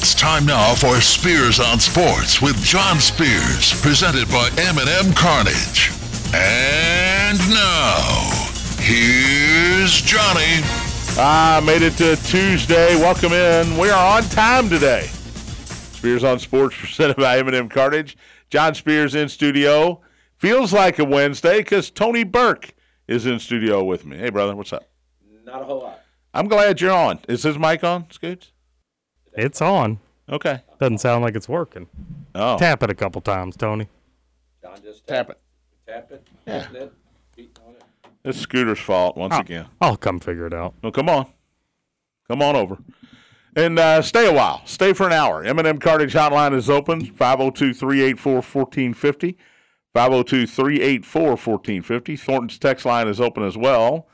It's time now for Spears on Sports with John Spears, presented by M&M Cartage. And now, here's Johnny. Ah, made it to Tuesday. Welcome in. We are on time today. Spears on Sports presented by M&M Cartage. John Spears in studio. Feels like a Wednesday because Tony Burke is in studio with me. Hey, brother, what's up? Not a whole lot. I'm glad you're on. Is his mic on, Scoots? It's on. Okay. Doesn't sound like it's working. Oh, Tap it a couple times, Tony. John just tap it. Tap it. Yeah. it, it. It's Scooter's fault once Oh. again. I'll come figure it out. Well, come on. Come on over. And uh, stay a while. Stay for an hour. M&M Cartage Hotline is open, 502-384-1450. 502-384-1450. Thornton's text line is open as well.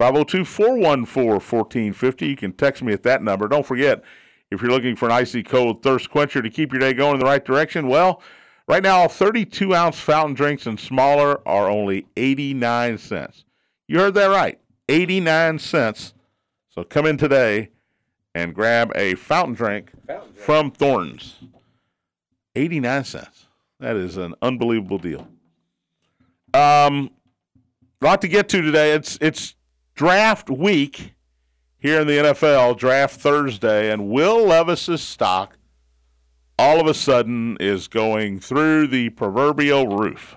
502-414-1450. You can text me at that number. Don't forget, if you're looking for an icy cold thirst quencher to keep your day going in the right direction, well, right now 32-ounce fountain drinks and smaller are only 89 cents. You heard that right. 89 cents. So come in today and grab a fountain drink Fountain drink. from Thornton's. 89 cents. That is an unbelievable deal. Um, lot to get to today. It's it's draft week here in the NFL, draft Thursday, and Will Levis's stock all of a sudden is going through the proverbial roof.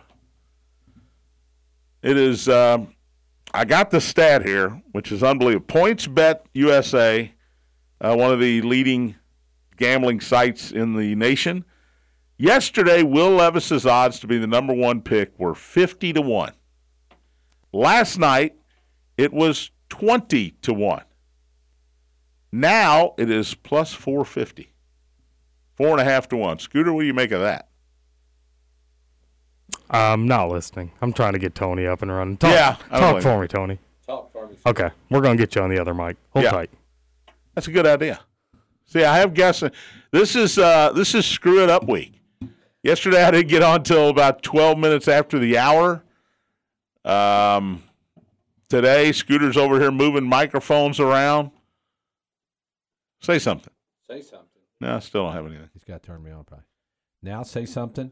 It is. Um, I got the stat here, which is unbelievable. PointsBet USA, uh, one of the leading gambling sites in the nation. Yesterday, Will Levis's odds to be the number one pick were 50 to 1. Last night, it was 20 to 1. Now it is plus 450. Four and a half to 1. Scooter, what do you make of that? I'm not listening. I'm trying to get Tony up and running. Talk, Yeah, talk for me, Tony. Talk for me. Okay, we're gonna get you on the other mic. Hold Yeah. tight. That's a good idea. See, I have guessing. This is uh, this is screw it up week. Yesterday I didn't get on till about twelve minutes after the hour. Um, today Scooter's over here moving microphones around. Say something. Say something. No, I still don't have anything. He's got to turn me on, probably. Now say something.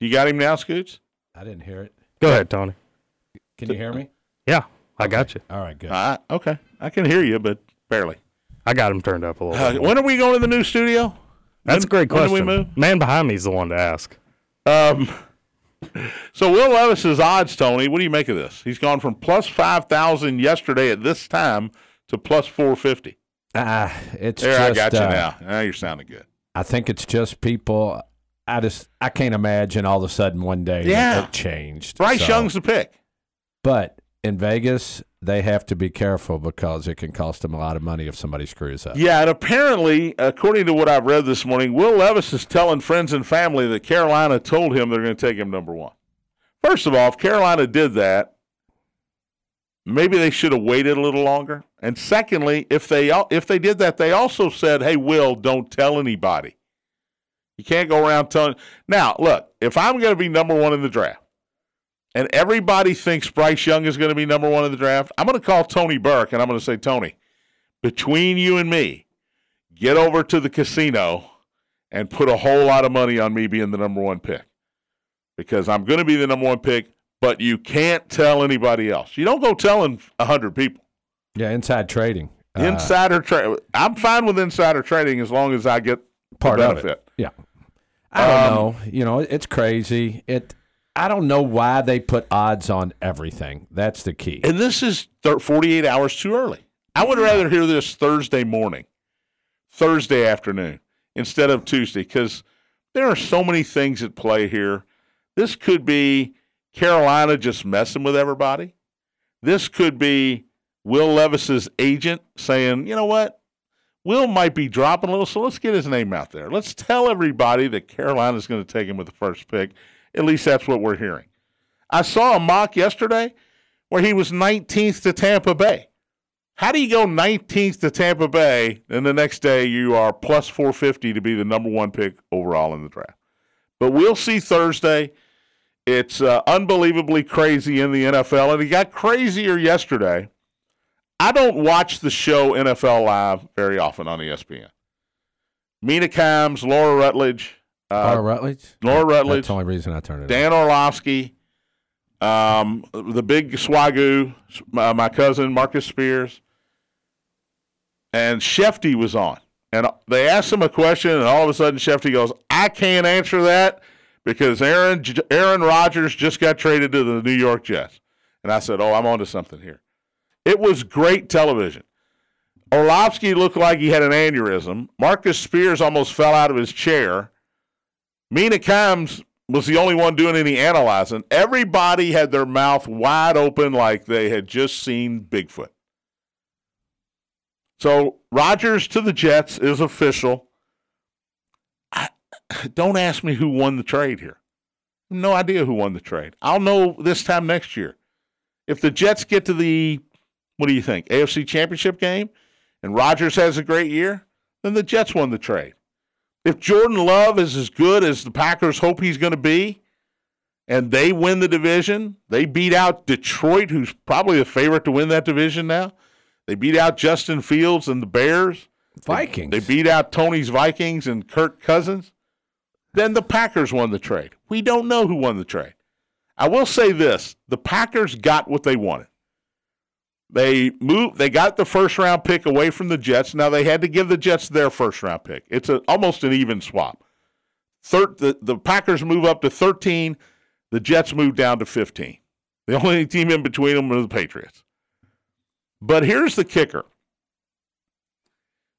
You got him now, Scoots? I didn't hear it. Go ahead, Tony. Can you hear me? Yeah, I got you. All right, good. Uh, okay, I can hear you, but barely. I got him turned up a little. Uh, bit. when are we going to the new studio? That's a great question. when do question. we move? Man behind me is the one to ask. Um, so Will Levis's odds, Tony. What do you make of this? He's gone from plus five thousand yesterday at this time to plus four fifty. Ah, it's There, just, I got you uh, now. Now you're sounding good. I think it's just people. I just I can't imagine all of a sudden one day Yeah. it changed. Bryce So- Young's the pick. but in Vegas they have to be careful because it can cost them a lot of money if somebody screws up. Yeah, and apparently, according to what I've read this morning, Will Levis is telling friends and family that Carolina told him they're going to take him number one. First of all, if Carolina did that, maybe they should have waited a little longer. And secondly, if they if they did that, they also said, "Hey, Will, don't tell anybody. You can't go around telling." Now, look, if I'm going to be number one in the draft, and everybody thinks Bryce Young is going to be number one in the draft, I'm going to call Tony Burke and I'm going to say, Tony, between you and me, get over to the casino and put a whole lot of money on me being the number one pick because I'm going to be the number one pick, but you can't tell anybody else. You don't go telling a hundred people. Yeah, inside trading. Uh, Insider trade. I'm fine with insider trading as long as I get part the of it. Yeah. I don't Um, know. You know, it's crazy. It. I don't know why they put odds on everything. That's the key. And this is thir 48 hours too early. I would rather hear this Thursday morning, Thursday afternoon, instead of Tuesday, because there are so many things at play here. This could be Carolina just messing with everybody. This could be Will Levis's agent saying, you know what? Will might be dropping a little, so let's get his name out there. Let's tell everybody that Carolina's going to take him with the first pick. At least that's what we're hearing. I saw a mock yesterday where he was 19th to Tampa Bay. How do you go 19th to Tampa Bay and the next day you are plus 450 to be the number one pick overall in the draft? But we'll see Thursday. It's uh, unbelievably crazy in the NFL, and it got crazier yesterday. I don't watch the show NFL Live very often on ESPN. Mina Kimes, Laura Rutledge, uh, Laura Rutledge. Laura Rutledge, That's the only reason I turned it. on. Dan Orlovsky, um, the big Swagu, my, my cousin Marcus Spears, and Schefty was on. And they asked him a question, and all of a sudden Schefty goes, "I can't answer that because Aaron Aaron Rodgers just got traded to the New York Jets." And I said, "Oh, I'm onto something here." It was great television. Orlovsky looked like he had an aneurysm. Marcus Spears almost fell out of his chair. Mina Kimes was the only one doing any analyzing. Everybody had their mouth wide open like they had just seen Bigfoot. So Rodgers to the Jets is official. Don't ask me who won the trade here. No idea who won the trade. I'll know this time next year. If the Jets get to the, what do you think, AFC Championship game, and Rodgers has a great year, then the Jets won the trade. If Jordan Love is as good as the Packers hope he's going to be, and they win the division, they beat out Detroit, who's probably the favorite to win that division now. They beat out Justin Fields and the Bears. Vikings. They beat out Tony's Vikings and Kirk Cousins. Then the Packers won the trade. We don't know who won the trade. I will say this the Packers got what they wanted. They moved. They got the first round pick away from the Jets. Now they had to give the Jets their first round pick. It's a, almost an even swap. Third, the, the Packers move up to 13. The Jets move down to 15. The only team in between them are the Patriots. But here's the kicker.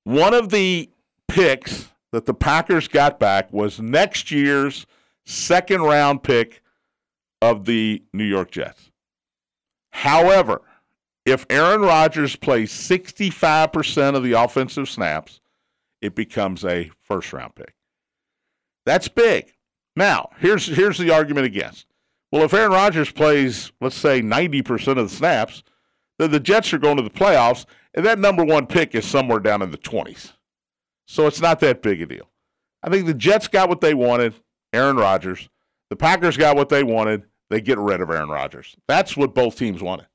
One of the picks that the Packers got back was next year's second round pick of the New York Jets. However, if Aaron Rodgers plays 65% of the offensive snaps, it becomes a first round pick. That's big. Now, here's here's the argument against. Well, if Aaron Rodgers plays, let's say 90% of the snaps, then the Jets are going to the playoffs, and that number one pick is somewhere down in the 20s. So it's not that big a deal. I think the Jets got what they wanted, Aaron Rodgers. The Packers got what they wanted. They get rid of Aaron Rodgers. That's what both teams wanted.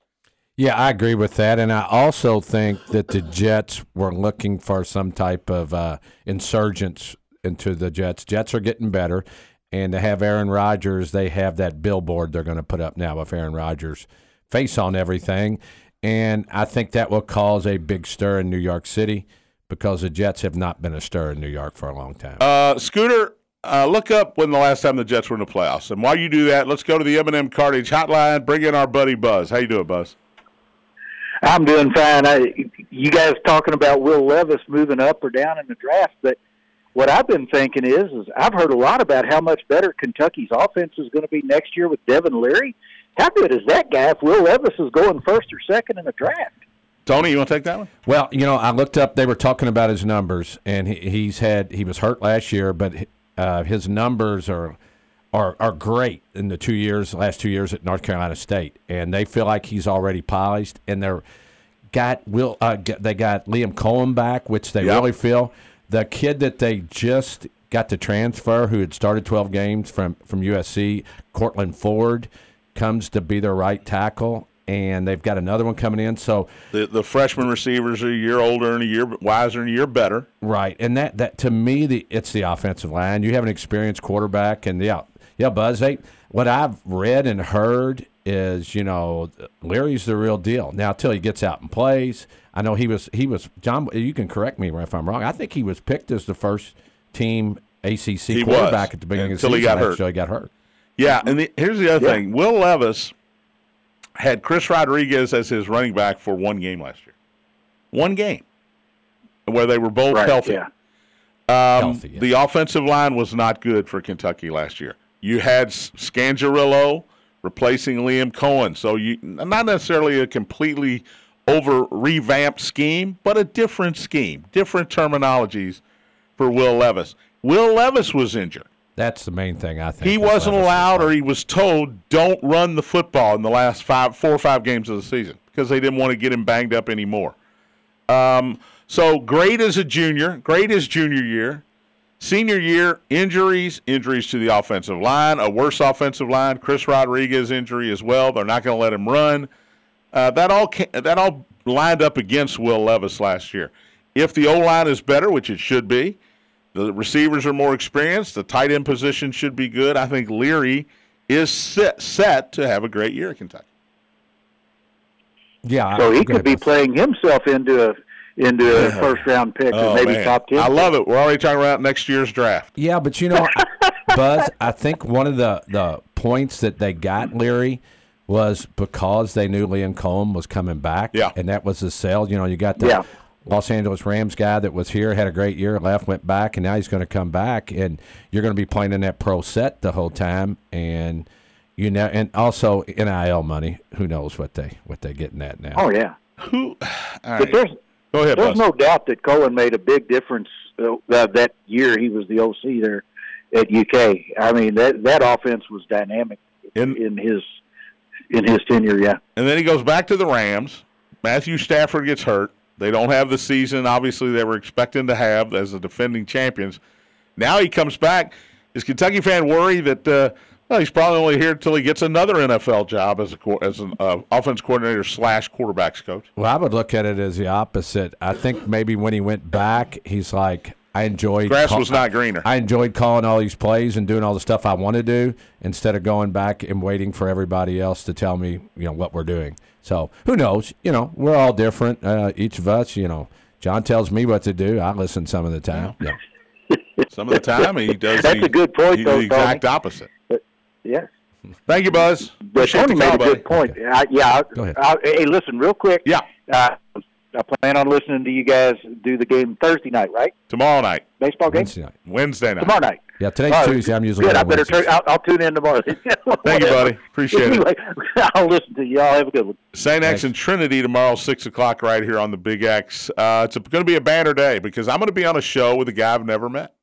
Yeah, I agree with that, and I also think that the Jets were looking for some type of uh, insurgence into the Jets. Jets are getting better, and to have Aaron Rodgers, they have that billboard they're going to put up now with Aaron Rodgers' face on everything, and I think that will cause a big stir in New York City because the Jets have not been a stir in New York for a long time. Uh, Scooter, uh, look up when the last time the Jets were in the playoffs. And while you do that, let's go to the M&M Cartage hotline. Bring in our buddy Buzz. How you doing, Buzz? I'm doing fine. I, you guys talking about Will Levis moving up or down in the draft, but what I've been thinking is, is I've heard a lot about how much better Kentucky's offense is going to be next year with Devin Leary. How good is that guy if Will Levis is going first or second in the draft? Tony, you want to take that one? Well, you know, I looked up. They were talking about his numbers, and he, he's had he was hurt last year, but uh, his numbers are are are great in the two years, last two years at North Carolina State, and they feel like he's already polished, and they're got will uh, they got Liam Coen back, which they Yep. really feel the kid that they just got to transfer, who had started twelve games from from USC, Courtland Ford, comes to be their right tackle. And they've got another one coming in. So The the freshman receivers are a year older and a year wiser and a year better. Right, and that that to me, the it's the offensive line. You have an experienced quarterback, and yeah, yeah, Buzz. They, what I've read and heard is, you know, Larry's the real deal. Now, till he gets out and plays, I know he was he was John. You can correct me if I'm wrong. I think he was picked as the first team ACC He quarterback was, at the beginning of the until he season. got hurt. Until he got hurt. Yeah, and the, here's the other Yeah. thing: Will Levis had Chris Rodriguez as his running back for one game last year. One game where they were both Right, healthy. yeah. Um, Healthy, yeah. The offensive line was not good for Kentucky last year. You had S- Scangarello replacing Liam Coen, so you not necessarily a completely over revamped scheme, but a different scheme, different terminologies for Will Levis. Will Levis was injured. That's the main thing I think. He wasn't allowed, or he was told, "Don't run the football in the last five, four or five games of the season," because they didn't want to get him banged up anymore. Um, so great as a junior, great as junior year. Senior year, injuries, injuries to the offensive line, a worse offensive line. Chris Rodriguez injury as well. They're not going to let him run. Uh, that all ca- that all lined up against Will Levis last year. If the O line is better, which it should be, The receivers are more experienced. The tight end position should be good. I think Leary is set, set to have a great year at Kentucky. Yeah, So he could be with- playing himself into a into a first round pick Oh, or maybe man. top ten. I love it. We're already talking about next year's draft. Yeah, but you know, Buzz, I think one of the, the points that they got Leary was because they knew Liam Coen was coming back. Yeah. And that was the sale. You know, you got the Yeah. Los Angeles Rams guy that was here, had a great year, left, went back, and now he's going to come back. And you're going to be playing in that pro set the whole time. And, you know, and also NIL money. Who knows what they what they getting at now? Oh yeah, Who? All but right. there's Go ahead, there's Buzz. no doubt that Coen made a big difference uh, that that year he was the OC there at UK. I mean that that offense was dynamic In- in his in his tenure. Yeah. And then he goes back to the Rams. Matthew Stafford gets hurt. They don't have the season, obviously, they were expecting to have as the defending champions. Now he comes back. Is Kentucky fan worried that uh, well, he's probably only here until he gets another NFL job as a as an uh, offense coordinator slash quarterbacks coach? Well, I would look at it as the opposite. I think maybe when he went back, he's like, I enjoyed. Grass call- was not greener. I enjoyed calling all these plays and doing all the stuff I want to do instead of going back and waiting for everybody else to tell me, you know, what we're doing. So who knows? You know, we're all different. Uh, each of us, you know, John tells me what to do. I listen some of the time. Yeah. Some of the time he does That's the, a good point, he- though, the exact opposite. Yes. Thank you, Buzz. But Appreciate Tony made call, a buddy. good point. I, yeah. Go ahead. I, hey, listen, real quick. Yeah, Uh, I plan on listening to you guys do the game Thursday night, right? tomorrow night, Baseball game Wednesday night. Wednesday night. tomorrow night. Yeah, today's All right. Tuesday. I'm usually Good. on I better turn, I'll, I'll tune in tomorrow. Thank you, buddy. Appreciate it. I'll listen to you. all have a good one. St. X and Trinity tomorrow, 6 o'clock, right here on the Big X. Uh, it's going to be a banner day because I'm going to be on a show with a guy I've never met.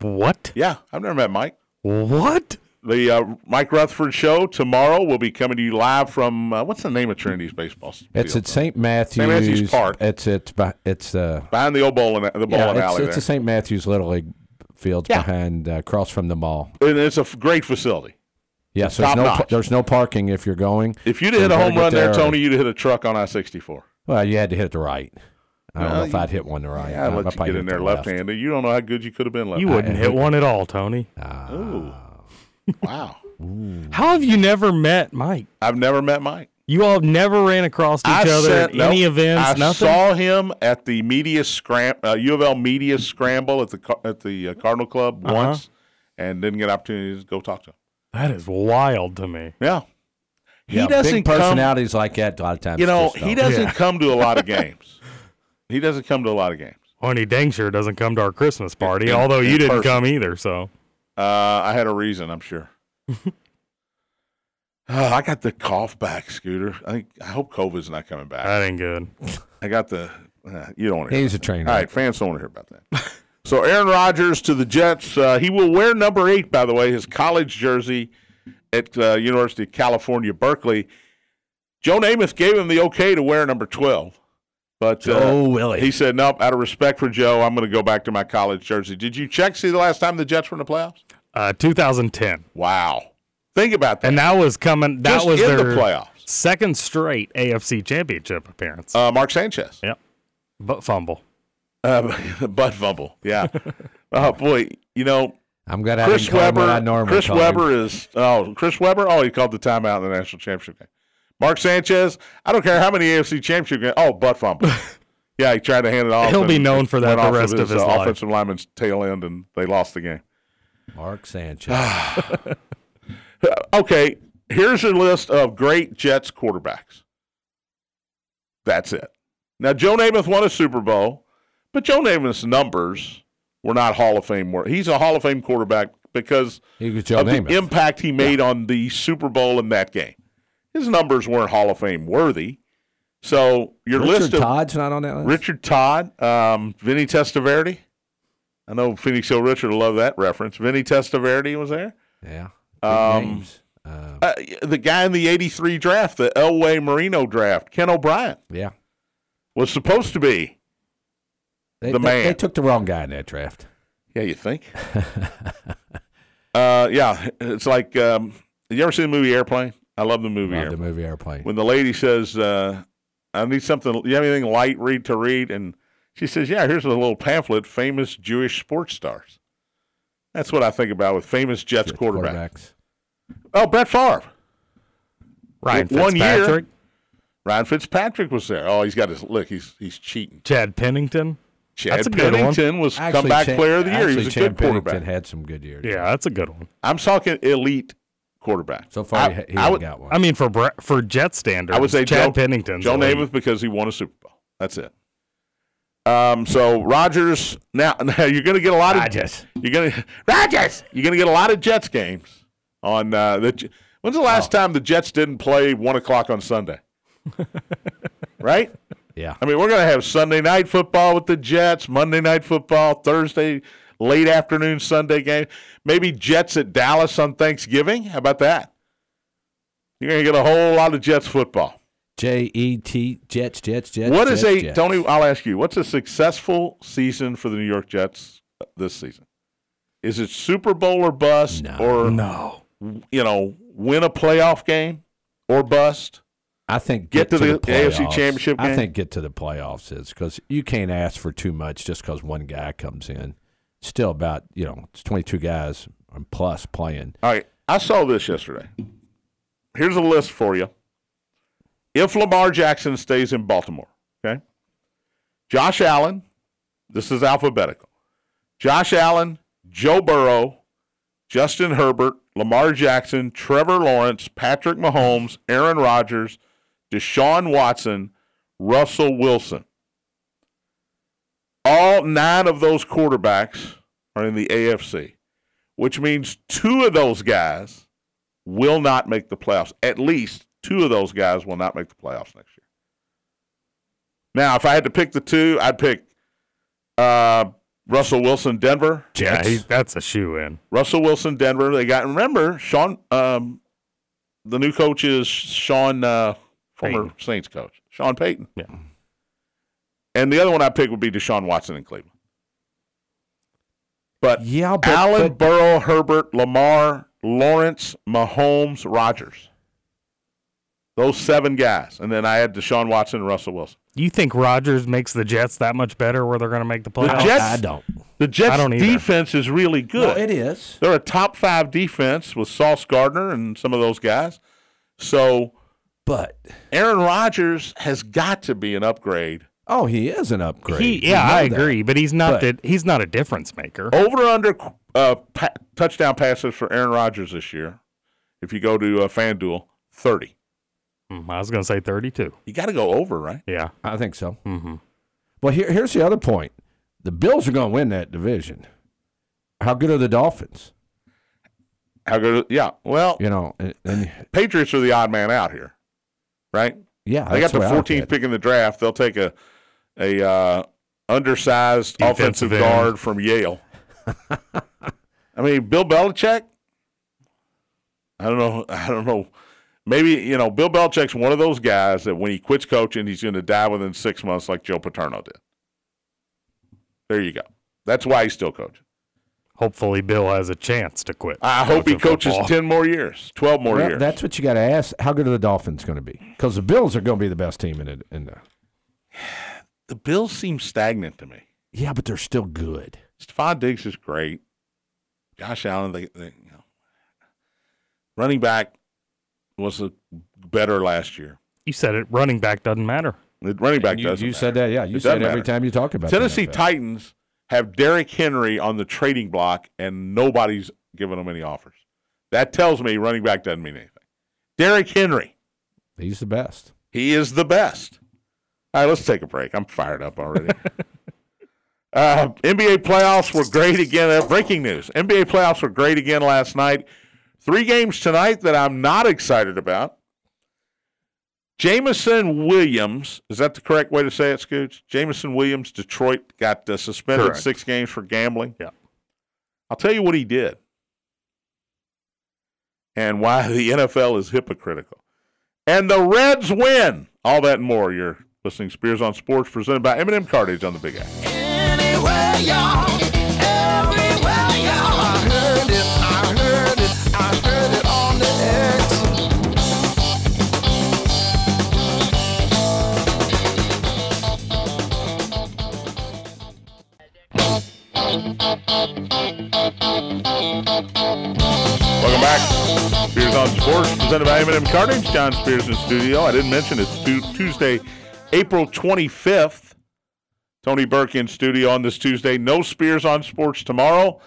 What? Yeah, I've never met Mike. What? The uh, Mike Rutherford show tomorrow will be coming to you live from, uh, what's the name of Trinity's baseball It's field? at St. Matthews. Matthews Park. It's at it's uh Behind the old bowling, the bowling yeah, it's, alley it's there. a St. Matthews Little League fields Yeah. behind uh, across from the mall. and it's a f- great facility. Yes, there's no there's no parking if you're going. If you'd hit a home run there, there Tony, you'd hit a truck on I 64. Well, you had to hit it the right. I don't Well, know if you- I'd hit one the right. Yeah, I'd I let you get in there left handed. You don't know how good you could have been left You wouldn't hit one at all, Tony. Ooh. Wow. How have you never met Mike? I've never met Mike. You all have never ran across each other sent- at any nope. events, I nothing? saw him at the media scram, uh, U of L media scramble at the at the uh, Cardinal Club Uh-huh. once, and didn't get an opportunity to go talk to him. that is wild to me. Yeah, he yeah, doesn't big come. personalities like that a lot of times. You know, he doesn't Yeah. come to a lot of games. he doesn't come to a lot of games. Well, and he dang sure doesn't come to our Christmas party, In- although in you didn't person. come either. So Uh, I had a reason, I'm sure. Uh, I got the cough back, Scooter. I think I hope COVID's not coming back. that ain't good. I got the. Uh, you don't want to. He's a trainer. All right, fans don't want to hear about that. so Aaron Rodgers to the Jets. Uh, he will wear number eight, by the way, his college jersey at uh, University of California, Berkeley. Joe Namath gave him the okay to wear number twelve, but uh, Joe Willie. he said, "Nope. Out of respect for Joe, I'm going to go back to my college jersey." Did you check see the last time the Jets were in the playoffs? Uh, 2010, Wow, think about that. and that was coming. That Just was in their the playoffs. second straight AFC Championship appearance. Uh, Mark Sanchez, yep, but fumble. uh, butt fumble. Yeah. oh boy, you know I'm glad I Chris didn't call I normally Chris Webber him. Is oh Chris Webber. Oh, he called the timeout in the national championship game. Mark Sanchez. I don't care how many AFC championship games. Oh, butt fumble. yeah, he tried to hand it off. He'll be known for that went the off rest of his uh, life. offensive lineman's tail end, and they lost the game. Mark Sanchez. Okay, here's a list of great Jets quarterbacks. That's it. Now, Joe Namath won a Super Bowl, but Joe Namath's numbers were not Hall of Fame. He's a Hall of Fame quarterback because he was Joe of Namath. the impact he made on the Super Bowl in that game. His numbers weren't Hall of Fame worthy. So your Richard list of Todd's not on that list. Richard Todd, um, Vinny Testaverde. I know Phoenix Hill Richard will love that reference. Vinny Testaverde was there. Yeah. Um. Uh, Uh, the guy in the 83 draft, the Elway Marino draft, Ken O'Brien, yeah. was supposed to be. They, the they- man. They took the wrong guy in that draft. Yeah, you think? uh, yeah, it's like, um, you ever seen the movie Airplane? I love the movie Love the Airplane. movie Airplane. When the lady says, uh, I need something, you have anything light read to read? And She says, "Yeah, here's a little pamphlet: famous Jewish sports stars." That's what I think about with famous Jets Jets quarterback. quarterbacks. Oh, Brett Favre. Ryan One year. Fitzpatrick, Ryan Fitzpatrick was there. Oh, he's got his look. He's he's cheating. Chad Pennington. Chad That's a good one. Pennington was Actually, comeback Chan- player of the year. He was a Chan good quarterback. Pennington had some good years. Yeah, that's a good one. I'm talking elite quarterback. So far, I, he, he I ain't would, got one. I mean, for for Jet standards, I would say Chad Joe, Pennington's Joe elite. Namath because he won a Super Bowl. That's it. Um, so Rodgers now, now you're going to get a lot of Rodgers. You're going to Rodgers. You're going to get a lot of Jets games on uh, the. When's the last Oh. time the Jets didn't play one o'clock on Sunday? right. yeah. I mean, we're going to have Sunday night football with the Jets, Monday night football, Thursday late afternoon Sunday game. Maybe Jets at Dallas on Thanksgiving. How about that? You're going to get a whole lot of Jets football. J E T Jets Jets Jets. What is Jets, a Jets. Tony? I'll ask you. What's a successful season for the New York Jets this season? Is it Super Bowl or bust, No. or No. you know, win a playoff game or bust? I think Get get, to the AFC playoffs. Championship I think get to the playoffs is because you can't ask for too much just because one guy comes in. Still about you know it's twenty two guys and plus playing. All right, I saw this yesterday. Here's a list for you. If Lamar Jackson stays in Baltimore, okay? Josh Allen, this is alphabetical. Josh Allen, Joe Burrow, Justin Herbert, Lamar Jackson, Trevor Lawrence, Patrick Mahomes, Aaron Rodgers, Deshaun Watson, Russell Wilson. All nine of those quarterbacks are in the AFC, which means two of those guys will not make the playoffs. At least two of those guys will not make the playoffs next year. Now, if I had to pick the two, I'd pick uh, Russell Wilson, Denver. Yeah, he, that's a shoe in. Russell Wilson, Denver. They got remember Sean. Um, the new coach is Sean, uh, former Payton. Saints coach, Sean Payton. Yeah. And the other one I pick would be Deshaun Watson in Cleveland. But Yeah, but, Allen, but Burrow, Herbert, Lamar, Lawrence, Mahomes, Rodgers. Those seven guys, and then I had Deshaun Watson and Russell Wilson. You think Rodgers makes the Jets that much better where they're going to make the playoffs? The Jets- I don't. The Jets' don't defense is really good. Well, it is. They're a top five defense with Sauce Gardner and some of those guys. So But Aaron Rodgers has got to be an upgrade. oh, he is an upgrade. He, yeah, know I that. agree, but he's not But- the, he's not a difference maker. Over under uh, pa- touchdown passes for Aaron Rodgers this year. If you go to uh, FanDuel, thirty. Mm, I was going to say 32. You got to go over, right? Yeah. I think so. hmm Well, here, here's the other point: the Bills are going to win that division. How good are the Dolphins? How good? Yeah. Well, You know, and, and Patriots are the odd man out here, right? yeah, They got the way I look 14th pick in the draft. They'll take a a uh, undersized Defensive offensive end. guard from Yale. I mean, Bill Belichick. I don't know. I don't know. Maybe you know Bill Belichick's one of those guys that when he quits coaching, he's going to die within six months, like Joe Paterno did. There you go. That's why he's still coaching. Hopefully, Bill has a chance to quit. I hope he coaches football. ten more years, twelve more Well, years. that's what you got to ask. How good are the Dolphins going to be? Because the Bills are going to be the best team in it. In the the Bills seem stagnant to me. yeah, but they're still good. Stefon Diggs is great. Josh Allen, they, they you know, running back was a better last year. You said it. Running back doesn't matter. The running back you doesn't. you matter. said that, yeah. You It said doesn't it every matter. time you talk about the Tennessee Titans have Derrick Henry on the trading block, and nobody's giving them any offers. That tells me running back doesn't mean anything. Derrick Henry, He's the best. he is the best. All right, let's take a break. I'm fired up already. uh, NBA playoffs were great again. Uh, breaking news: NBA playoffs were great again last night. Three games tonight that I'm not excited about. Jameson Williams, is that the correct way to say it, Scoots? Jameson Williams, Detroit, got uh, suspended Correct. six games for gambling. Yeah. I'll tell you what he did and why the NFL is hypocritical. And the Reds win. All that and more. You're listening to Spears on Sports, presented by M&M Cartage on the Big X. Welcome back. Spears on Sports, presented by M&M. John Spears in studio. I didn't mention it's Tu- Tuesday, April 25th. Tony Burke in studio on this Tuesday. No Spears on Sports tomorrow.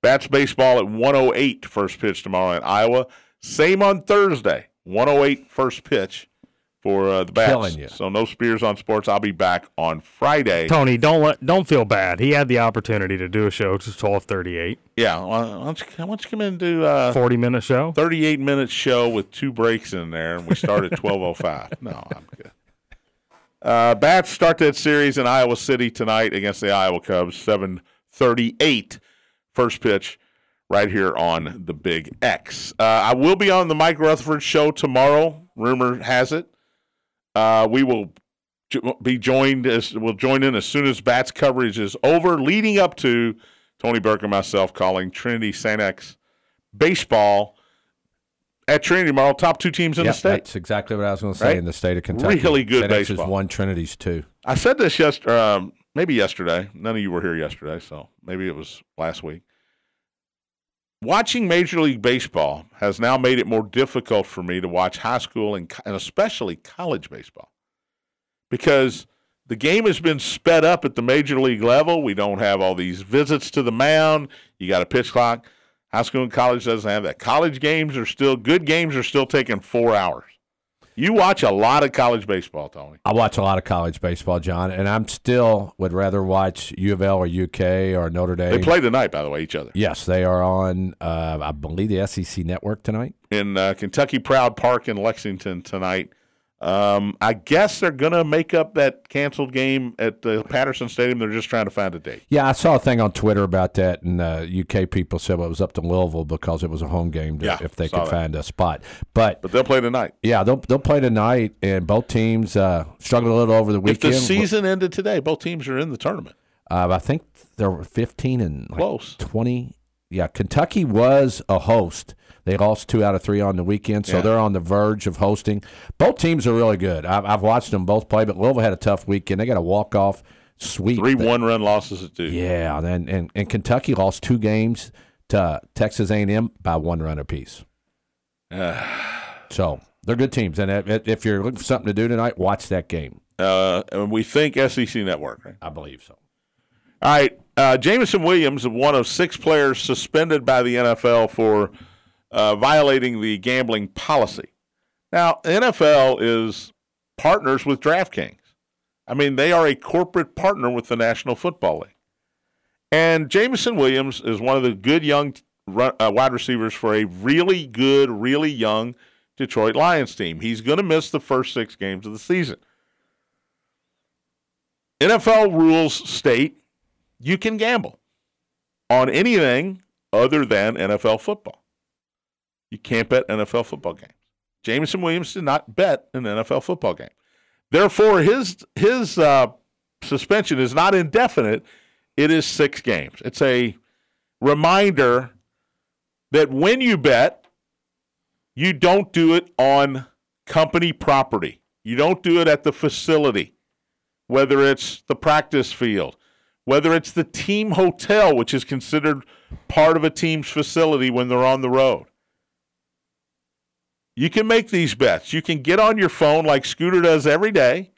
Bats baseball at 108 first pitch tomorrow in Iowa. Same on Thursday, 108 first pitch for uh, the Bats. Killing you. So no Spears on Sports. I'll be back on Friday. Tony, don't let, don't feel bad. He had the opportunity to do a show to twelve thirty eight. Yeah, why don't you, why don't you come in and do uh, 40 minute show. 38 minute show with two breaks in there, and we start at 12:05. No, I'm good. Uh, Bats start that series in Iowa City tonight against the Iowa Cubs. 7:38 first pitch, right here on the Big X. Uh, I will be on the Mike Rutherford show tomorrow. Rumor has it. Uh, we will jo- be joined as we'll join in as soon as Bats coverage is over, leading up to Tony Burke and myself calling Trinity St. X baseball at Trinity tomorrow. Top two teams in Yep, the state. That's exactly what I was going to say Right? in the state of Kentucky. Really good St. Baseball. is one, Trinity's two. I said this yesterday, um, maybe yesterday. None of you were here yesterday, so maybe it was last week. Watching Major League Baseball has now made it more difficult for me to watch high school and, and especially college baseball because the game has been sped up at the major league level. We don't have all these visits to the mound. You got a pitch clock. High school and college doesn't have that. College games are still good. Games are still taking four hours. You watch a lot of college baseball, Tony. I watch a lot of college baseball, John, and I'm still would rather watch U of L or UK or Notre Dame. They play tonight, by the way, each other Yes, they are on. Uh, I believe the SEC network tonight. in uh, Kentucky Proud Park in Lexington tonight. Um, I guess they're going to make up that canceled game at the Patterson Stadium. They're just trying to find a date. Yeah, I saw a thing on Twitter about that, and uh, UK people said well, it was up to Louisville because it was a home game. To, Yeah, if they could that. find a spot, but But they'll play tonight. yeah, they'll they'll play tonight, and both teams uh, struggled a little over the weekend. If the season ended today, both teams are in the tournament. uh, I think there were 15 and like Close. 20. Yeah, Kentucky was a host. They lost two out of three on the weekend, so Yeah. they're on the verge of hosting. Both teams are really good. I've, I've watched them both play, but Louisville had a tough weekend. They got a walk off sweep. Three that- one run losses at two. Yeah, and, and and Kentucky lost two games to Texas A&M by one run apiece. so they're good teams, and if, if you're looking for something to do tonight, watch that game. Uh, and we think SEC Network. Right? I believe so. All right. Uh, Jameson Williams, one of six players suspended by the NFL for uh, violating the gambling policy. Now, NFL is partners with DraftKings. I mean, they are a corporate partner with the National Football League. And Jameson Williams is one of the good young run, uh, wide receivers for a really good, really young Detroit Lions team. He's going to miss the first six games of the season. NFL rules state you can gamble on anything other than NFL football. You can't bet NFL football games. Jameson Williams did not bet an NFL football game. Therefore, his his uh, suspension is not indefinite. It is six games. It's a reminder that when you bet, you don't do it on company property. You don't do it at the facility, whether it's the practice field, whether it's the team hotel, which is considered part of a team's facility when they're on the road. You can make these bets. You can get on your phone like Scooter does every day.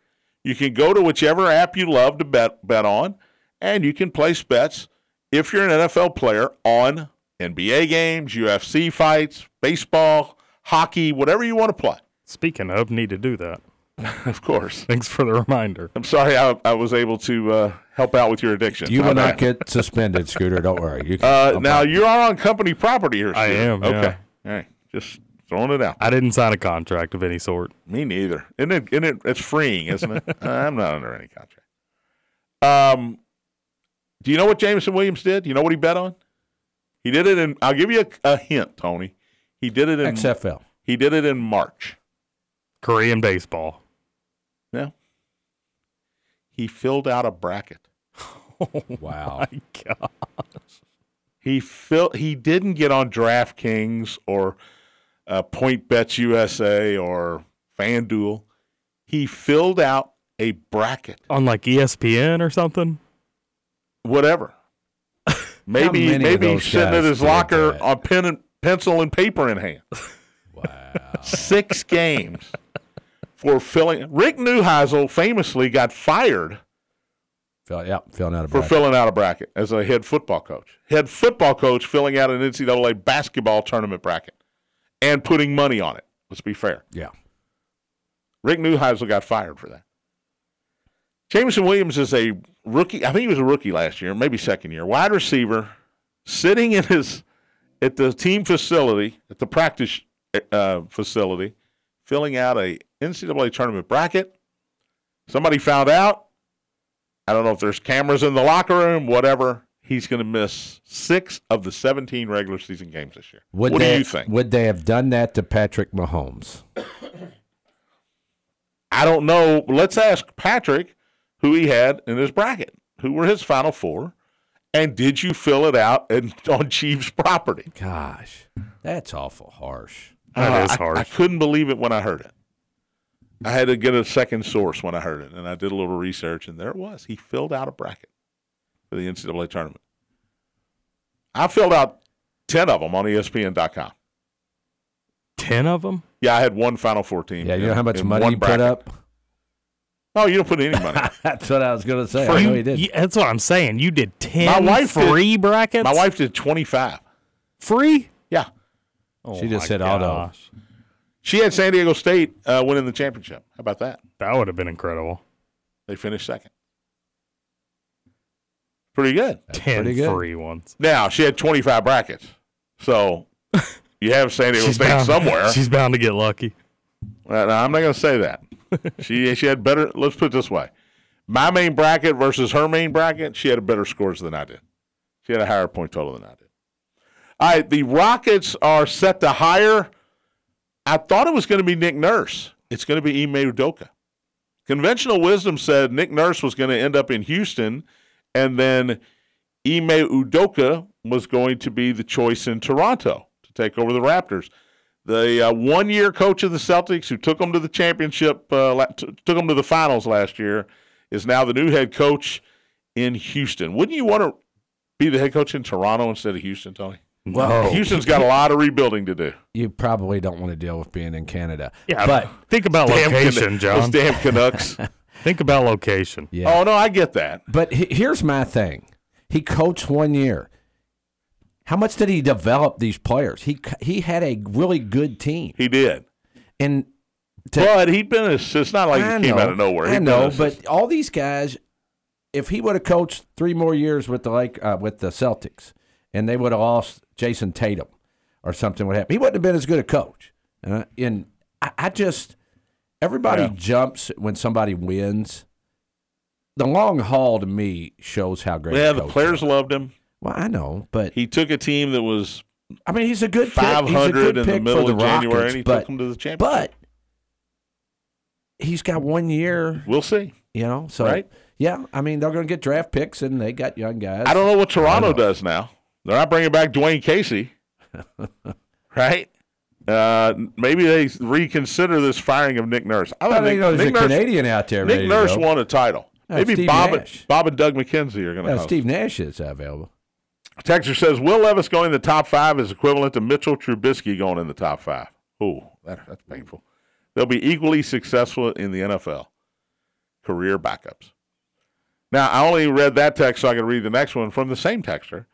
You can go to whichever app you love to bet bet on, and you can place bets if you're an NFL player on NBA games, UFC fights, baseball, hockey, whatever you want to play. Speaking of, need to do that. Of course. Thanks for the reminder. I'm sorry I, I was able to uh, help out with your addiction. You will not get suspended, Scooter. Don't worry. You can, Uh, now you are on company property here. I Steve. am, yeah. Okay. All right. Just throwing it out. I didn't sign a contract of any sort. Me neither. Isn't it? Isn't it? It's freeing, isn't it? I'm not under any contract. Um, do you know what Jameson Williams did? You know what he bet on? He did it in. I'll give you a, a hint, Tony. He did it in. XFL. He did it in March. Korean baseball. Yeah. He filled out a bracket. Oh, Wow. My God. He fill, He didn't get on DraftKings or uh, Point Bets USA or FanDuel. He filled out a bracket. On like ESPN or something? whatever. Maybe many of maybe those sitting at his locker that? on pen and pencil and paper in hand. Wow. Six games for filling. Rick Neuheisel famously got fired Fill, yeah, filling out a for bracket. filling out a bracket as a head football coach. Head football coach filling out an NCAA basketball tournament bracket and putting money on it. Let's be fair. Yeah. Rick Neuheisel got fired for that. Jameson Williams is a rookie. I think he was a rookie last year, maybe second year. Wide receiver, sitting in his at the team facility at the practice uh, facility, filling out a NCAA tournament bracket. Somebody found out. I don't know if there's cameras in the locker room, whatever. He's going to miss six of the 17 regular season games this year. Would what they, do you think? Would they have done that to Patrick Mahomes? I don't know. Let's ask Patrick who he had in his bracket. Who were his final four? And did you fill it out in, on Chiefs property? Gosh, that's awful harsh. That Uh, is I- harsh. I, couldn't believe it when I heard it. I had to get a second source when I heard it, and I did a little research, and there it was. He filled out a bracket for the NCAA tournament. I filled out 10 of them on ESPN.com. Ten of them. Yeah, I had one Final Four team. Yeah, you in- know how much money one you put up? Oh, you don't put any money. That's what I was going to say. I know You- he did. you- that's what I'm saying. You did ten My wife did- free brackets. My wife did 25. free. Yeah. Oh She just my said auto. She had San Diego State uh, winning the championship. How about that? That would have been incredible. They finished second. Pretty good. Ten pretty good. free ones. Now she had 25 brackets, so you have San Diego State bound, somewhere. She's bound to get lucky. Uh, no, I'm not going to say that. she she had better. Let's put it this way: my main bracket versus her main bracket, she had better scores than I did. She had a higher point total than I did. All right, the Rockets are set to hire. I thought it was going to be Nick Nurse. It's going to be Ime Udoka. Conventional wisdom said Nick Nurse was going to end up in Houston, and then Ime Udoka was going to be the choice in Toronto to take over the Raptors. The uh, one-year coach of the Celtics, who took them to the championship, uh, la- t- took them to the finals last year, is now the new head coach in Houston. Wouldn't you want to be the head coach in Toronto instead of Houston, Tony? No. Houston's got a lot of rebuilding to do. You probably don't want to deal with being in Canada. Yeah, but think about location, Can- Those John. damn Canucks. Think about location. yeah. Oh no, I get that. But he, here's my thing. He coached one year. How much did he develop these players? He he had a really good team, He did, and to, but he'd been. A, it's not like I he came know, out of nowhere. I He'd been know, but all these guys, if he would have coached three more years with the like uh, with the Celtics, and they would have lost Jayson Tatum or something would happen, he wouldn't have been as good a coach. Uh, and I, I just everybody Yeah. jumps when somebody wins. The long haul to me shows how great. yeah, the players is. loved him. Well, I know, but He took a team that was I mean, he's a good a 500 in the middle the of January, Rockets, and he but, took them to the championship. But he's got one year, we'll see. you know. So Right. yeah, I mean, they're going to get draft picks, and they got young guys. I don't know what Toronto does now. They're not bringing back Dwane Casey, right? Uh, maybe they reconsider this firing of Nick Nurse. I I don't think think there's Nick a Nurse, Canadian out there. Nick Nurse won a title. Uh, maybe Steve Bob, Nash. Bob and Doug McKenzie are going to host. Steve Nash is available. Texter says Will Levis going in the top five is equivalent to Mitchell Trubisky going in the top five. Ooh, that, that's painful. They'll be equally successful in the NFL. Career backups. Now, I only read that text so I could read the next one from the same texter.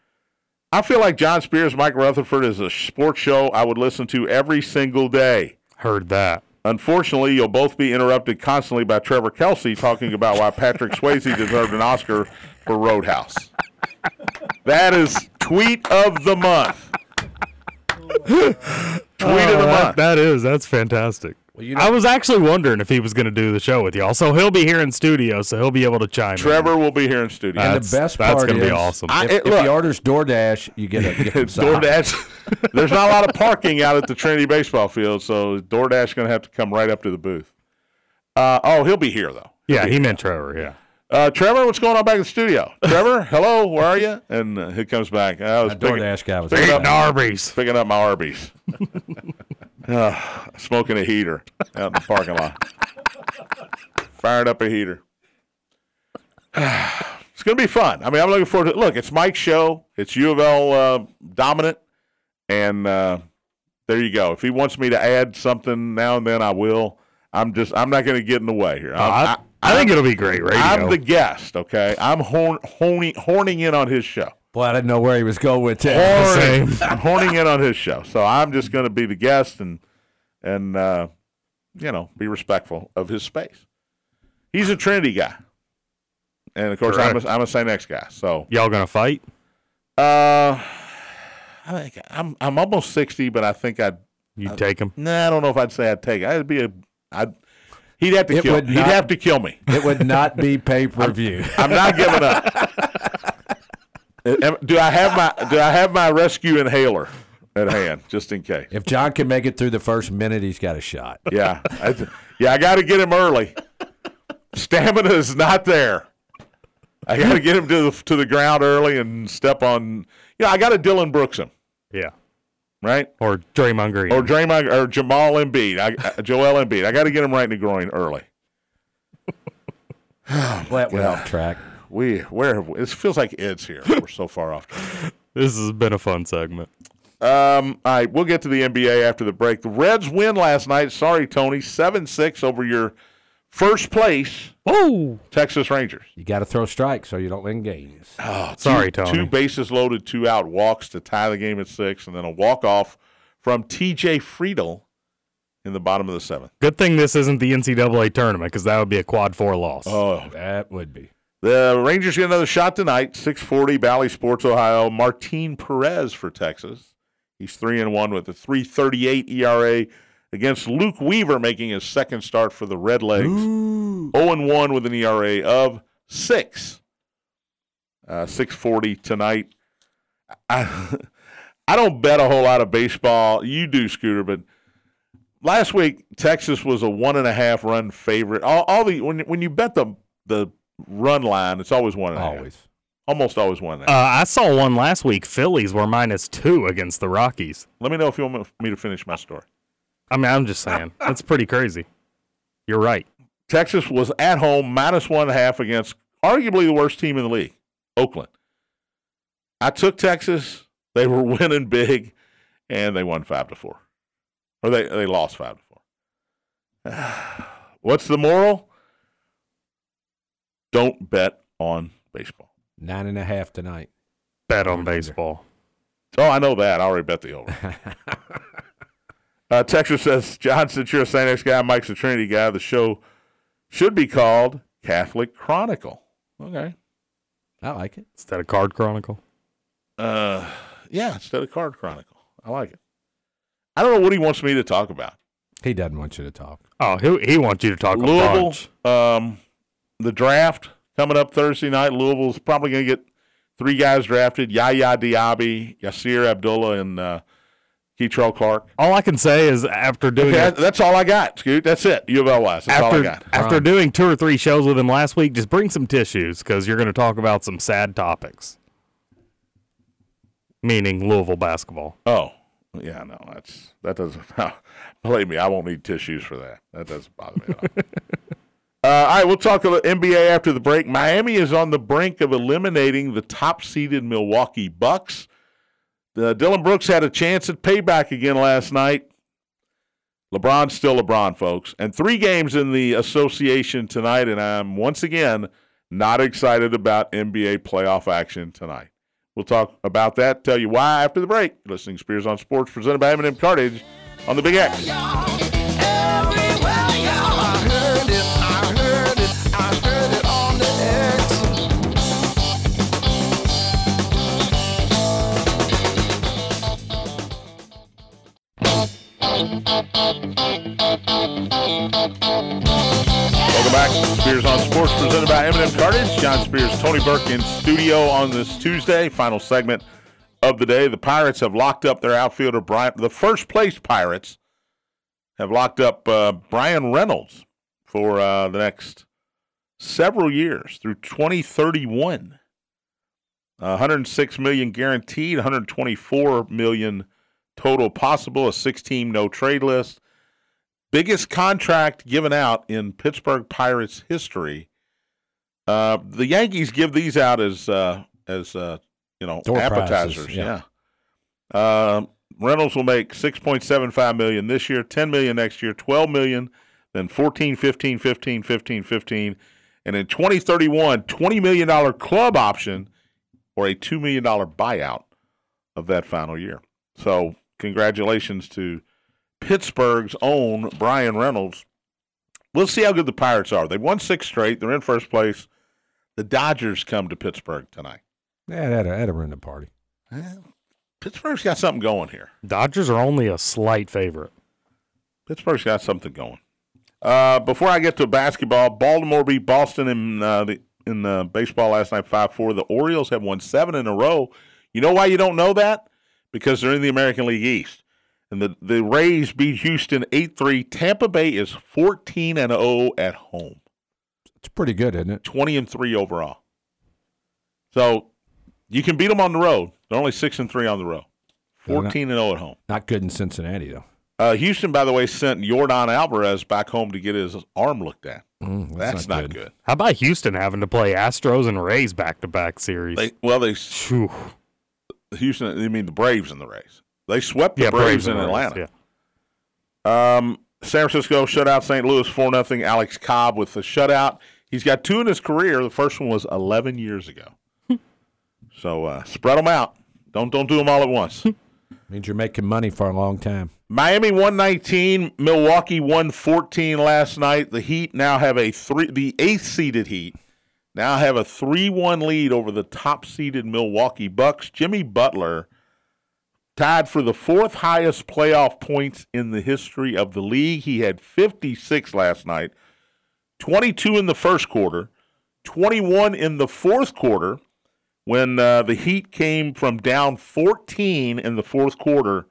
I feel like John Spears, Mike Rutherford is a sports show I would listen to every single day. Heard that. Unfortunately, you'll both be interrupted constantly by Trevor Kelsey talking about why Patrick Swayze deserved an Oscar for Roadhouse. That is tweet of the month. tweet of the Oh, that- month. that is. That's fantastic. You know- I was actually wondering if he was going to do the show with y'all. So he'll be here in studio, so he'll be able to chime in. Trevor will be here in studio. And That's- the best that's part gonna be is, awesome. I- If, it- if look. he orders DoorDash, you get a gift from Sal. DoorDash. There's not a lot of parking out at the Trinity baseball field, so DoorDash is going to have to come right up to the booth. Uh, oh, he'll be here though. yeah, he meant Trevor. Yeah. Uh, Trevor, what's going on back in the studio? Trevor, hello, where are you? And uh, he comes back. I was That picking, DoorDash guy was picking Eating up, Arby's. picking up my Arby's. uh, smoking a heater out in the parking lot. Fired up a heater. it's going to be fun. I mean, I'm looking forward to it. Look, it's Mike's show. It's U of L uh, dominant, and uh, there you go. If he wants me to add something now and then, I will. I'm just I'm not going to get in the way here. Uh, I, I, think it'll be great radio. I'm the guest. Okay, I'm horn, horning, horning in on his show. Boy, I didn't know where he was going with that. Horning, I'm horning in on his show, so I'm just going to be the guest and and uh, you know be respectful of his space. He's a Trinity guy, and of course I'm a, I'm a St. X guy. So Y'all gonna fight? uh, I think I'm I'm almost sixty, but I think I'd You take him? nah, I don't know if I'd say I'd take it. I'd be a I'd he'd have to It kill would he'd have to kill me. It would not be pay per view. I'm not giving up. Am- do I have my Do I have my rescue inhaler at hand just in case? If John can make it through the first minute, he's got a shot. Yeah, I, yeah. I got to get him early. Stamina is not there. I got to get him to the to the ground early and step on. You know, I got to Dillon Brooks him Yeah. right Or Draymond Green. or Draymond or Jamal Embiid. I, I- Joel Embiid. I got to get him right in the groin early. Well, that went off track. We where have we, it feels like Ed's here. We're so far off. track. this has been a fun segment. Um, all right, we'll get to the NBA after the break. The Reds win last night. Sorry, Tony, seven six over your first place Oh, Texas Rangers. You got to throw strikes so you don't win games. Oh, sorry, two, Tony. Two bases loaded, two out walks to tie the game at six, and then a walk off from T.J. Friedl in the bottom of the seventh. Good thing this isn't the NCAA tournament because that would be a quad four loss. Oh, That would be. The Rangers get another shot tonight. Six forty, Bally Sports, Ohio. Martin Perez for Texas. He's three and one with a three thirty eight ERA against Luke Weaver, making his second start for the Redlegs. Zero and one with an ERA of six. Uh, six forty tonight. I I don't bet a whole lot of baseball. You do, Scooter, but last week Texas was a one and a half run favorite. All, all the when when you bet the the run line, it's always one and a half. Always. Almost always one Uh. I saw one last week. Phillies were minus two against the Rockies. Let me know if you want me to finish my story. I mean, I'm just saying. That's pretty crazy. You're right. Texas was at home minus one and a half against arguably the worst team in the league, Oakland. I took Texas. They were winning big, and they won five to four, or they they lost five to four. What's the moral? Don't bet on baseball. Nine and a half tonight. Bet on baseball. Oh, I know that. I already bet the over. uh, Texas says, John, since you're a St. X guy, Mike's a Trinity guy, the show should be called Catholic Chronicle. Okay. I like it. Instead of Card Chronicle. Uh, yeah, instead of Card Chronicle. I like it. I don't know what he wants me to talk about. He doesn't want you to talk. Oh, he, he wants you to talk a Louisville, bunch. um, the draft coming up Thursday night. Louisville's probably going to get three guys drafted Yaya Diaby, Yasir Abdullah, and uh, Keitrell Clark. All I can say is after doing Okay, it- that's all I got, Scoot. That's it. U of L wise. That's all I after got. after doing two or three shows with him last week, just bring some tissues because you're going to talk about some sad topics. Meaning Louisville basketball. Oh, yeah, no, that's that doesn't. believe me, I won't need tissues for that. That doesn't bother me at all. uh, all right, we'll talk a little NBA after the break. Miami is on the brink of eliminating the top-seeded Milwaukee Bucks. Uh, Dillon Brooks had a chance at payback again last night. LeBron's still LeBron, folks, and three games in the association tonight, and I'm once again not excited about NBA playoff action tonight. We'll talk about that, tell you why after the break. You're listening Spears on Sports, presented by M&M Cartage on the Big X. Welcome back to Spears on Sports, presented by M&M Cartage. John Spears, Tony Burke in studio on this Tuesday, final segment of the day. The Pirates have locked up their outfielder, Bryan. The first place Pirates have locked up uh, Bryan Reynolds for uh, the next several years through 2031. Uh, 106 million guaranteed, 124 million total possible, a six-team no trade list biggest contract given out in Pittsburgh Pirates history. Uh, the Yankees give these out as uh, as uh, you know, Door appetizers. prizes, yeah. yeah. Um, Reynolds will make 6.75 million this year, 10 million next year, 12 million, then 14, 15, 15, 15, 15, and in 2031, 20 million dollar club option or a 2 million dollar buyout of that final year. So, congratulations to Pittsburgh's own Bryan Reynolds. We'll see how good the Pirates are. They've won six straight. They're in first place. The Dodgers come to Pittsburgh tonight. Yeah, that'd, that'd ruin the party. Pittsburgh's got something going here. Dodgers are only a slight favorite. Pittsburgh's got something going. Uh, before I get to basketball, Baltimore beat Boston in uh, the in uh, baseball last night, five four. The Orioles have won seven in a row. You know why you don't know that? Because they're in the American League East, and the the Rays beat Houston eight three. Tampa Bay is fourteen and zero at home, It's pretty good, isn't it? twenty and three overall. So you can beat them on the road. They're only six and three on the road, They're not- fourteen and zero at home. Not good in Cincinnati though. Uh, Houston, by the way, sent Jordan Alvarez back home to get his arm looked at. Mm, That's, not, good. How about Houston having to play Astros and Rays back to back series? They well, they Phew. Houston. I mean the Braves in the race. They swept the yeah, Braves, in and Rays, Atlanta. Yeah. Um, San Francisco shut out St. Louis four nothing. Alex Cobb with the shutout. He's got two in his career. The first one was eleven years ago. so uh, spread them out. Don't don't do them all at once. Means you're making money for a long time. Miami 119, Milwaukee 114 last night. The Heat now have a three the eighth seeded Heat now have a 3-1 lead over the top seeded Milwaukee Bucks. Jimmy Butler tied for the fourth highest playoff points in the history of the league. He had 56 last night, 22 in the first quarter, 21 in the fourth quarter when uh, the Heat came from down 14 in the fourth quarter.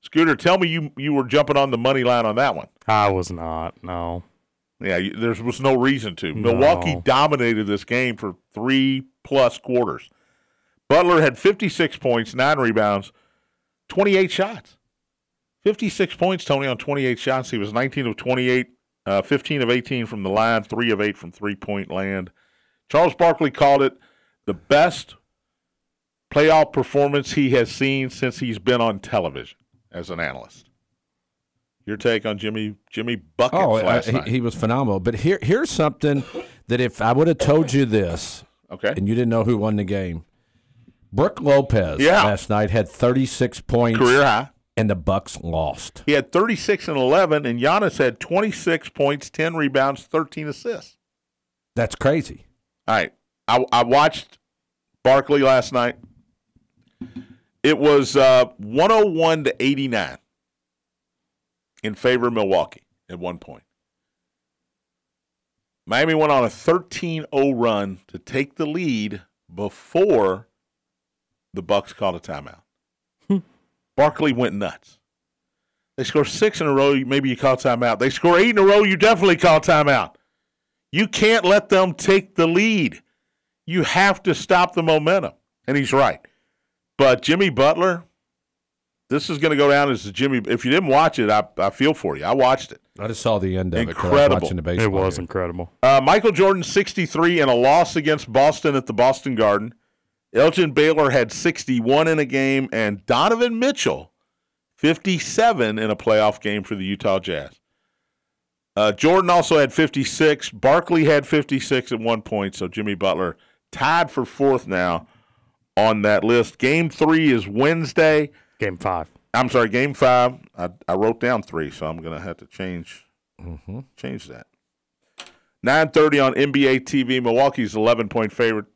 Scooter, tell me you you were jumping on the money line on that one. I was not. No. Yeah, there was no reason to. Milwaukee dominated this game for three plus quarters. Butler had 56 points, nine rebounds, 28 shots. 56 points, Tony, on 28 shots. He was 19 of 28, uh, 15 of 18 from the line, 3 of 8 from three point land. Charles Barkley called it the best playoff performance he has seen since he's been on television as an analyst. Your take on Jimmy Jimmy Buckets Oh, uh, last he, night? he was phenomenal. But here, here's something that if I would have told you this okay. and you didn't know who won the game, Brook Lopez Yeah. last night had 36 points, Career high. and the Bucks lost. He had 36 and 11, and Giannis had 26 points, 10 rebounds, 13 assists. That's crazy. All right. I, I watched Barkley last night. It was uh, 101 to 89 in favor of Milwaukee at one point. Miami went on a 13 0 run to take the lead before the Bucks called a timeout. Hmm. Barkley went nuts. They score six in a row, maybe you call timeout. They score eight in a row, you definitely call timeout. You can't let them take the lead. You have to stop the momentum. And he's right. But Jimmy Butler, this is going to go down as the Jimmy. If you didn't watch it, I, I feel for you. I watched it. I just saw the end of it. 'cause I was Incredible. watching the baseball It was game. incredible. Uh, Michael Jordan, 63 in a loss against Boston at the Boston Garden. Elgin Baylor had 61 in a game, and Donovan Mitchell, 57 in a playoff game for the Utah Jazz. Uh, Jordan also had 56. Barkley had 56 at one point, so Jimmy Butler tied for fourth now on that list. Game three is Wednesday. Game five. I'm sorry, game five. I, I wrote down three, so I'm gonna have to change change that. Nine thirty on NBA TV. Milwaukee's eleven point favorite.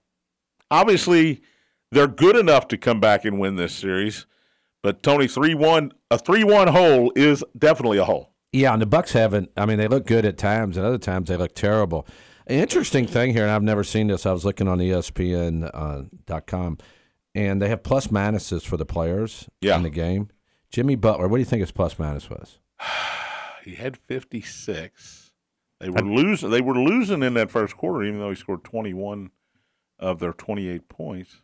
Obviously, they're good enough to come back and win this series. But Tony, three one a three one hole is definitely a hole. Yeah, and the Bucks haven't. I mean, they look good at times, and other times they look terrible. An interesting thing here, and I've never seen this. I was looking on E ESPN uh, com, and they have plus minuses for the players Yeah. in the game. Jimmy Butler, what do you think his plus minus was? He had fifty six. They were losing. They were losing in that first quarter, even though he scored twenty one of their twenty eight points.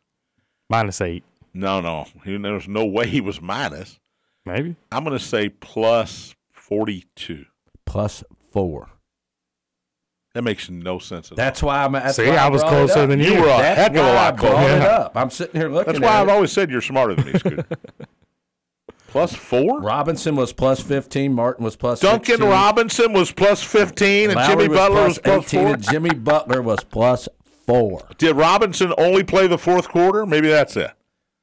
Minus eight. No, no, he, there's no way he was minus. Maybe. I'm going to say plus 42. Plus four. That makes no sense at all. That's why I'm. That's See, why I was brought it closer up. than You you. were a That's heck of a why lot I brought closer. it up. I'm sitting here looking. That's why at I've it. always said you're smarter than me, Scooter. plus four. Robinson was plus 15. Martin was plus Duncan 16. Robinson was plus fifteen, and Lowry Jimmy Butler was plus 18, four. and Jimmy Butler was plus four. Did Robinson only play the fourth quarter? Maybe that's it.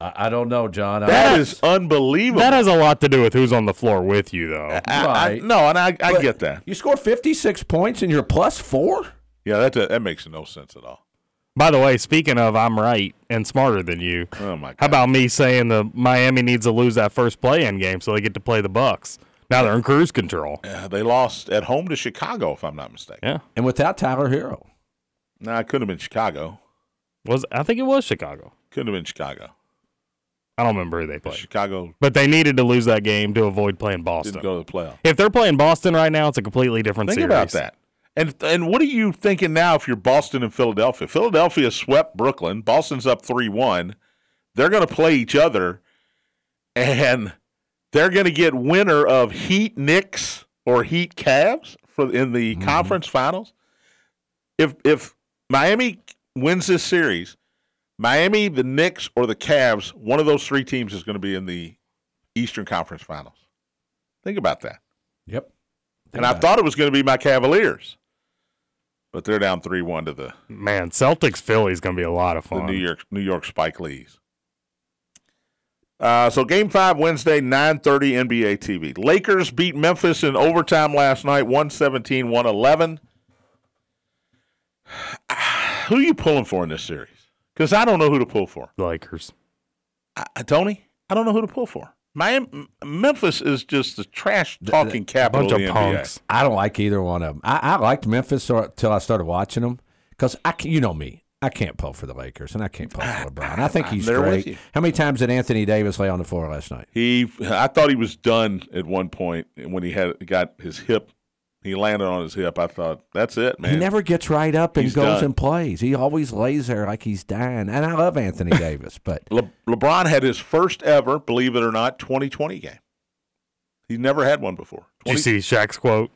I, I don't know, John. I- That is unbelievable. That has a lot to do with who's on the floor with you, though. I- I- right. no, and I, I But get that. You scored 56 points and you're plus four? Yeah, that that makes no sense at all. By the way, speaking of, I'm right and smarter than you. Oh my god! How about me saying the Miami needs to lose that first play-in game so they get to play the Bucks? Now they're in cruise control. Uh, they lost at home to Chicago, if I'm not mistaken. Yeah, And without Tyler Herro. No, it couldn't have been Chicago. was I think it was Chicago. Couldn't have been Chicago. I don't remember who they played, Chicago but they needed to lose that game to avoid playing Boston. didn't go to the playoff. If they're playing Boston right now, it's a completely different Think series. about that. And and what are you thinking now if you're Boston and Philadelphia? Philadelphia swept Brooklyn. Boston's up three one. They're going to play each other, and they're going to get winner of Heat Knicks or Heat Cavs for in the mm-hmm. conference finals. If if Miami wins this series, Miami, the Knicks, or the Cavs, one of those three teams is going to be in the Eastern Conference Finals. Think about that. Yep. And I thought it was going to be my Cavaliers, but they're down three one to the, Man, Celtics Philly is gonna be a lot of the fun. New York New York Spike Lees. Uh, so game five Wednesday, nine thirty NBA TV. Lakers beat Memphis in overtime last night, 117-111. Who are you pulling for in this series? Because I don't know who to pull for. The Lakers. I, Tony, I don't know who to pull for. Miami, Memphis is just the trash talking capital Bunch of of the NBA. punks. I don't like either one of them. I, I liked Memphis until I started watching them because I, can- you know me, I can't pull for the Lakers and I can't pull for LeBron. I think I'm he's great. How many times did Anthony Davis lay on the floor last night? He, I thought he was done at one point when he had got his hip. He landed on his hip. I thought that's it, man. He never gets right up and He's goes done. and plays. He always lays there like he's dying. And I love Anthony Davis, but Le- LeBron had his first ever, believe it or not, 2020 game. He's never had one before. Did you see Shaq's quote?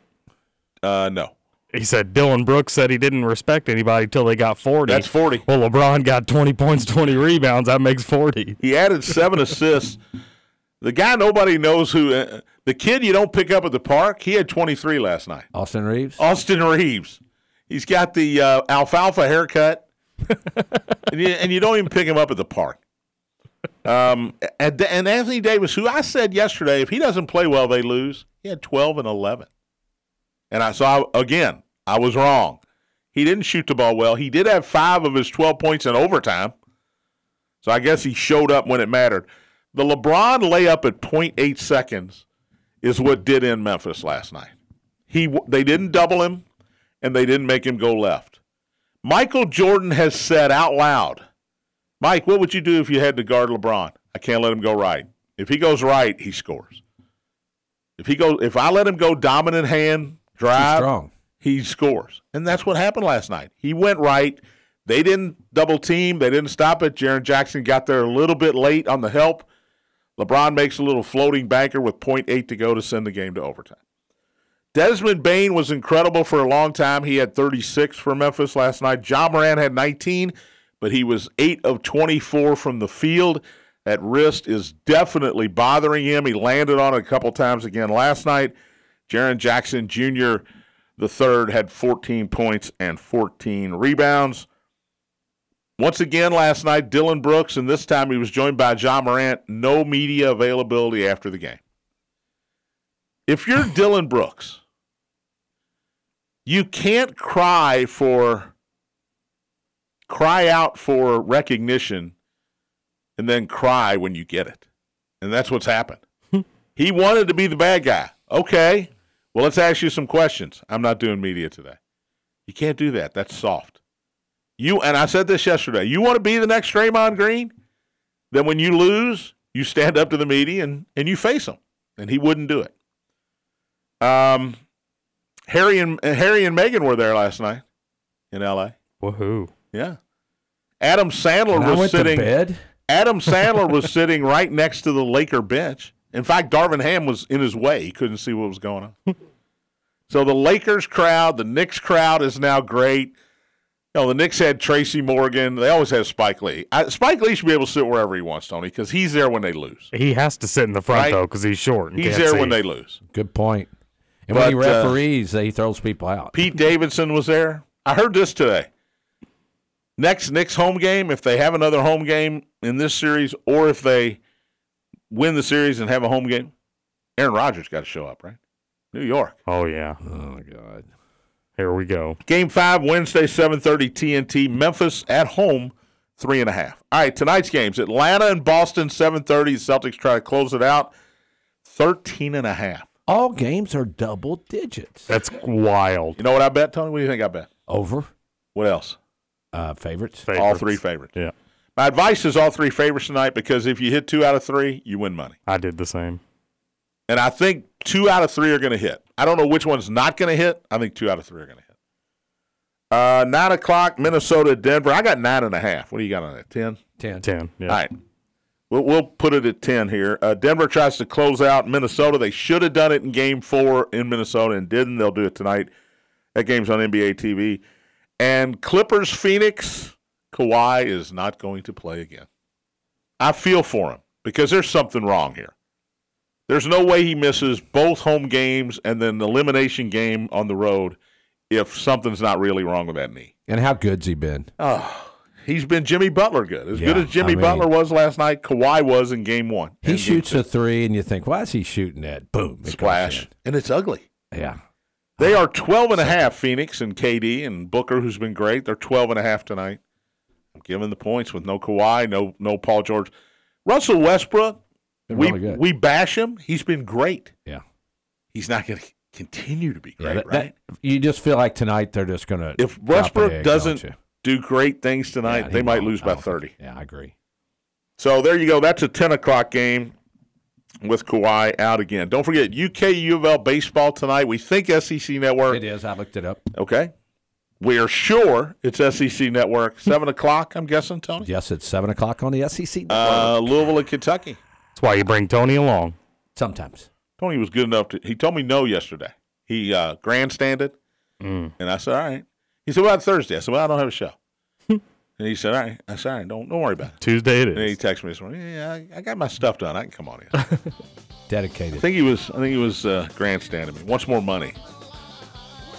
Uh, no, He said Dillon Brooks said he didn't respect anybody till they got 40. that's 40. well, LeBron got 20 points, 20 rebounds. That makes 40. He added seven assists. The guy nobody knows who, uh, the kid you don't pick up at the park. He had 23 last night. Austin Reaves. Austin Reaves. He's got the uh, alfalfa haircut, and, you, and you don't even pick him up at the park. Um, and, and Anthony Davis, who I said yesterday, if he doesn't play well, they lose. He had 12 and 11. And I saw again, I was wrong. He didn't shoot the ball well. He did have five of his 12 points in overtime. So I guess he showed up when it mattered. The LeBron layup at 0.8 seconds is what did in Memphis last night. He they didn't double him and they didn't make him go left. Michael Jordan has said out loud, "Mike, what would you do if you had to guard LeBron? I can't let him go right. If he goes right, he scores. If he goes if I let him go dominant hand drive, strong. he scores. And that's what happened last night. He went right. They didn't double team. They didn't stop it. Jaren Jackson got there a little bit late on the help. LeBron makes a little floating banker with 0.8 to go to send the game to overtime. Desmond Bane was incredible for a long time. He had 36 for Memphis last night. Ja Morant had 19, but he was 8 of 24 from the field. That wrist is definitely bothering him. He landed on it a couple times again last night. Jaren Jackson Jr., the third, had 14 points and 14 rebounds. Once again last night, Dillon Brooks, and this time he was joined by Ja Morant. No media availability after the game. If you're Dillon Brooks, you can't cry for cry out for recognition and then cry when you get it. And that's what's happened. he wanted to be the bad guy. Okay. Well, let's ask you some questions. I'm not doing media today. You can't do that. That's soft. You and I said this yesterday. You want to be the next Draymond Green? Then when you lose, you stand up to the media and, and you face them. And he wouldn't do it. Um, Harry and Harry and Meghan were there last night in L.A. Woohoo. Yeah. Adam Sandler And I was went sitting. to bed. Adam Sandler was sitting right next to the Laker bench. In fact, Darvin Ham was in his way. He couldn't see what was going on. So the Lakers crowd, the Knicks crowd is now great. You know, the Knicks had Tracy Morgan. They always have Spike Lee. I, Spike Lee should be able to sit wherever he wants, Tony, because he's there when they lose. He has to sit in the front Right. though because he's short. And He's can't there see. when they lose. Good point. And when he But, uh, referees, he throws people out. Pete Davidson was there. I heard this today. Next Knicks home game, if they have another home game in this series, or if they win the series and have a home game, Aaron Rodgers got to show up, right? New York. Oh yeah. Oh my God. Here we go. Game five, Wednesday, 7:30 TNT. Memphis at home, three and a half. All right, tonight's games: Atlanta and Boston, 7:30. Celtics try to close it out, 13 and a half. All games are double digits. That's wild. You know what I bet, Tony? What do you think I bet? Over What else? uh, favorites. All three favorites. Yeah, My advice is all three favorites tonight because if you hit two out of three, you win money. I did the same. And I think two out of three are going to hit. I don't know which one's not going to hit. I think two out of three are going to hit. Uh, nine o'clock, Minnesota, Denver. I got nine and a half. What do you got on that? Ten. Ten. Ten. Yeah. All right. We'll, we'll put it at 10 here. Uh, Denver tries to close out Minnesota. They should have done it in game four in Minnesota and didn't. They'll do it tonight. That game's on NBA TV. And Clippers, Phoenix, Kawhi is not going to play again. I feel for him because there's something wrong here. There's no way he misses both home games and then the elimination game on the road if something's not really wrong with that knee. And how good's he been? Oh, he's been Jimmy Butler good. As good as Jimmy I mean- Butler was last night, Kawhi was in game one. He shoots a three, and you think, why is he shooting that? Boom. it splash, and it's ugly. Yeah. They are 12 and a half, Phoenix and KD and Booker, who's been great. They're 12 and a half tonight. I'm giving the points with no Kawhi, no no Paul George. Russell Westbrook, We really good. we bash him. He's been great. Yeah. He's not going to continue to be Yeah, great, that- right? that- you just feel like tonight they're just going to. if Westbrook doesn't do great things tonight, they might lose by 30. Yeah, I agree. So there you go. That's a 10 o'clock game with Kawhi out again. Don't forget UK U of L baseball tonight. We think SEC Network. It is. I looked it up. Okay. We are sure it's SEC Network. 7 o'clock, I'm guessing, Tony? Yes, it's seven o'clock on the SEC. Uh, Louisville and Kentucky. That's why you bring Tony along. Sometimes. Tony was good enough to. He told me no yesterday. He uh, grandstanded, and I said, "All right." He said, "What about Thursday?" I said, "Well, I don't have a show." and he said, "All right." I said, "All right, don't don't worry about it." Tuesday it And he texted me this morning. Yeah, I, I got my stuff done. I can come on in. Dedicated. I think he was. I think he was uh, grandstanding me. Wants more money.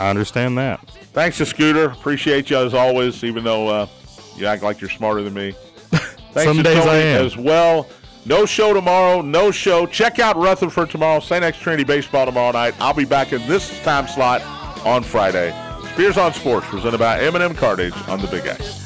I understand that. Thanks to Scooter. Appreciate you as always, even though uh, you act like you're smarter than me. Thanks Some to days Tony I am. as well. No show tomorrow. No show. Check out Rutherford tomorrow. St. X Trinity baseball tomorrow night. I'll be back in this time slot on Friday. Spears on Sports presented by M&M Cartage on the Big X.